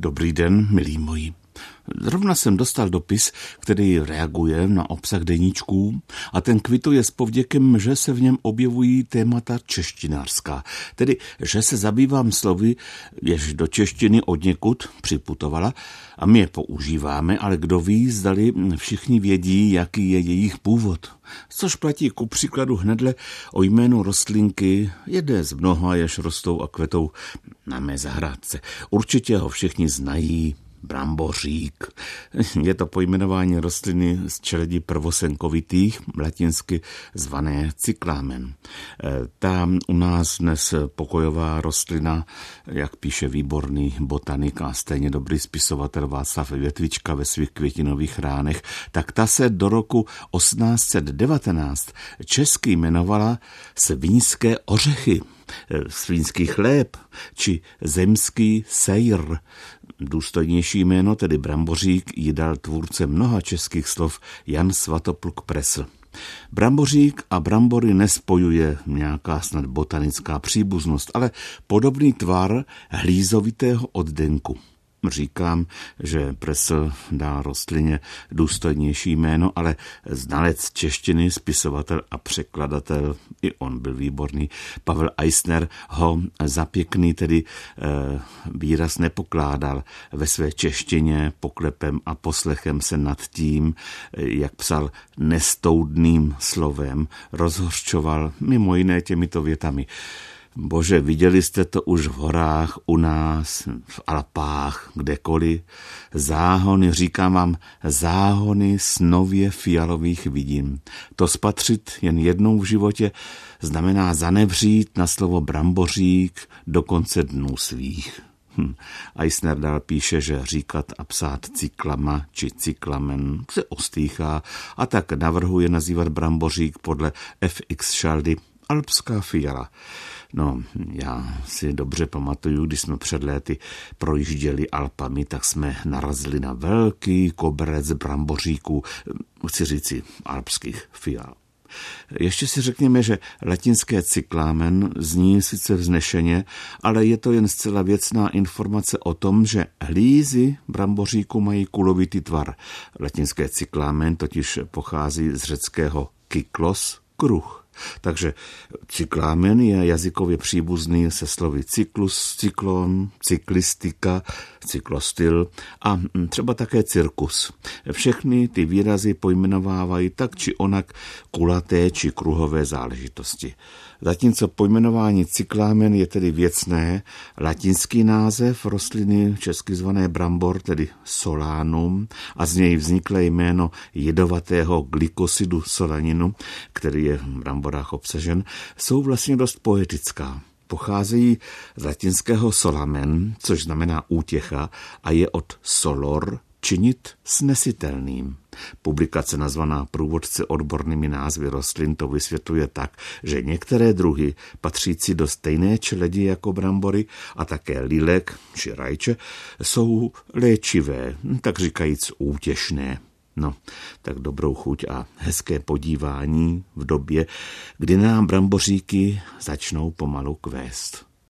Dobrý den, milí moji. Zrovna jsem dostal dopis, který reaguje na obsah deníčků a ten kvituje s povděkem, že se v něm objevují témata češtinářská, tedy že se zabývám slovy, jež do češtiny od někud připutovala a my je používáme, ale kdo ví, zdali všichni vědí, jaký je jejich původ. Což platí ku příkladu hnedle o jménu rostlinky, jedné z mnoha, jež rostou a kvetou na mé zahrádce. Určitě ho všichni znají, brambořík. Je to pojmenování rostliny z čeledí prvosenkovitých, latinsky zvané cyklámen. E, ta u nás dnes pokojová rostlina, jak píše výborný botanik a stejně dobrý spisovatel Václav Větvička ve svých květinových ránech, tak ta se do roku 1819 česky jmenovala Svinské ořechy. Eh, svínský chléb či zemský sejr. Důstojnější jméno, tedy Brambořík, jí dal tvůrce mnoha českých slov Jan Svatopluk Presl. Brambořík a brambory nespojuje nějaká snad botanická příbuznost, ale podobný tvar hlízovitého oddenku. Říkám, že Presl dá rostlině důstojnější jméno, ale znalec češtiny, spisovatel a překladatel, i on byl výborný, Pavel Eisner ho za pěkný tedy e, výraz nepokládal ve své češtině poklepem a poslechem se nad tím, jak psal nestoudným slovem, rozhořčoval mimo jiné těmito větami. Bože, viděli jste to už v horách, u nás, v Alpách, kdekoliv. Záhony, říkám vám, záhony snově fialových vidím. To spatřit jen jednou v životě znamená zanevřít na slovo brambořík do konce dnů svých. Hm. Eisner dál píše, že říkat a psát cyklama či cyklamen se ostýchá a tak navrhuje nazývat brambořík podle FX Šaldy alpská fiala. No, já si dobře pamatuju, když jsme před léty projížděli Alpami, tak jsme narazili na velký koberec bramboříků, chci říci alpských fial. Ještě si řekněme, že latinské cyklámen zní sice vznešeně, ale je to jen zcela věcná informace o tom, že hlízy bramboříku mají kulovitý tvar. Latinské cyklámen totiž pochází z řeckého kyklos, kruh. Takže cyklámen je jazykově příbuzný se slovy cyklus, cyklon, cyklistika, cyklostyl a třeba také cirkus. Všechny ty výrazy pojmenovávají tak či onak kulaté či kruhové záležitosti. Zatímco pojmenování cyklámen je tedy věcné, latinský název rostliny česky zvané brambor, tedy solánum, a z něj vzniklé jméno jedovatého glykosidu solaninu, který je v bramborách obsažen, jsou vlastně dost poetická pocházejí z latinského solamen, což znamená útěcha, a je od solor, činit snesitelným. Publikace nazvaná Průvodce odbornými názvy rostlin to vysvětluje tak, že některé druhy patřící do stejné čeledi jako brambory a také lilek či rajče jsou léčivé, tak říkajíc útěšné. No, tak dobrou chuť a hezké podívání v době, kdy nám bramboříky začnou pomalu kvést.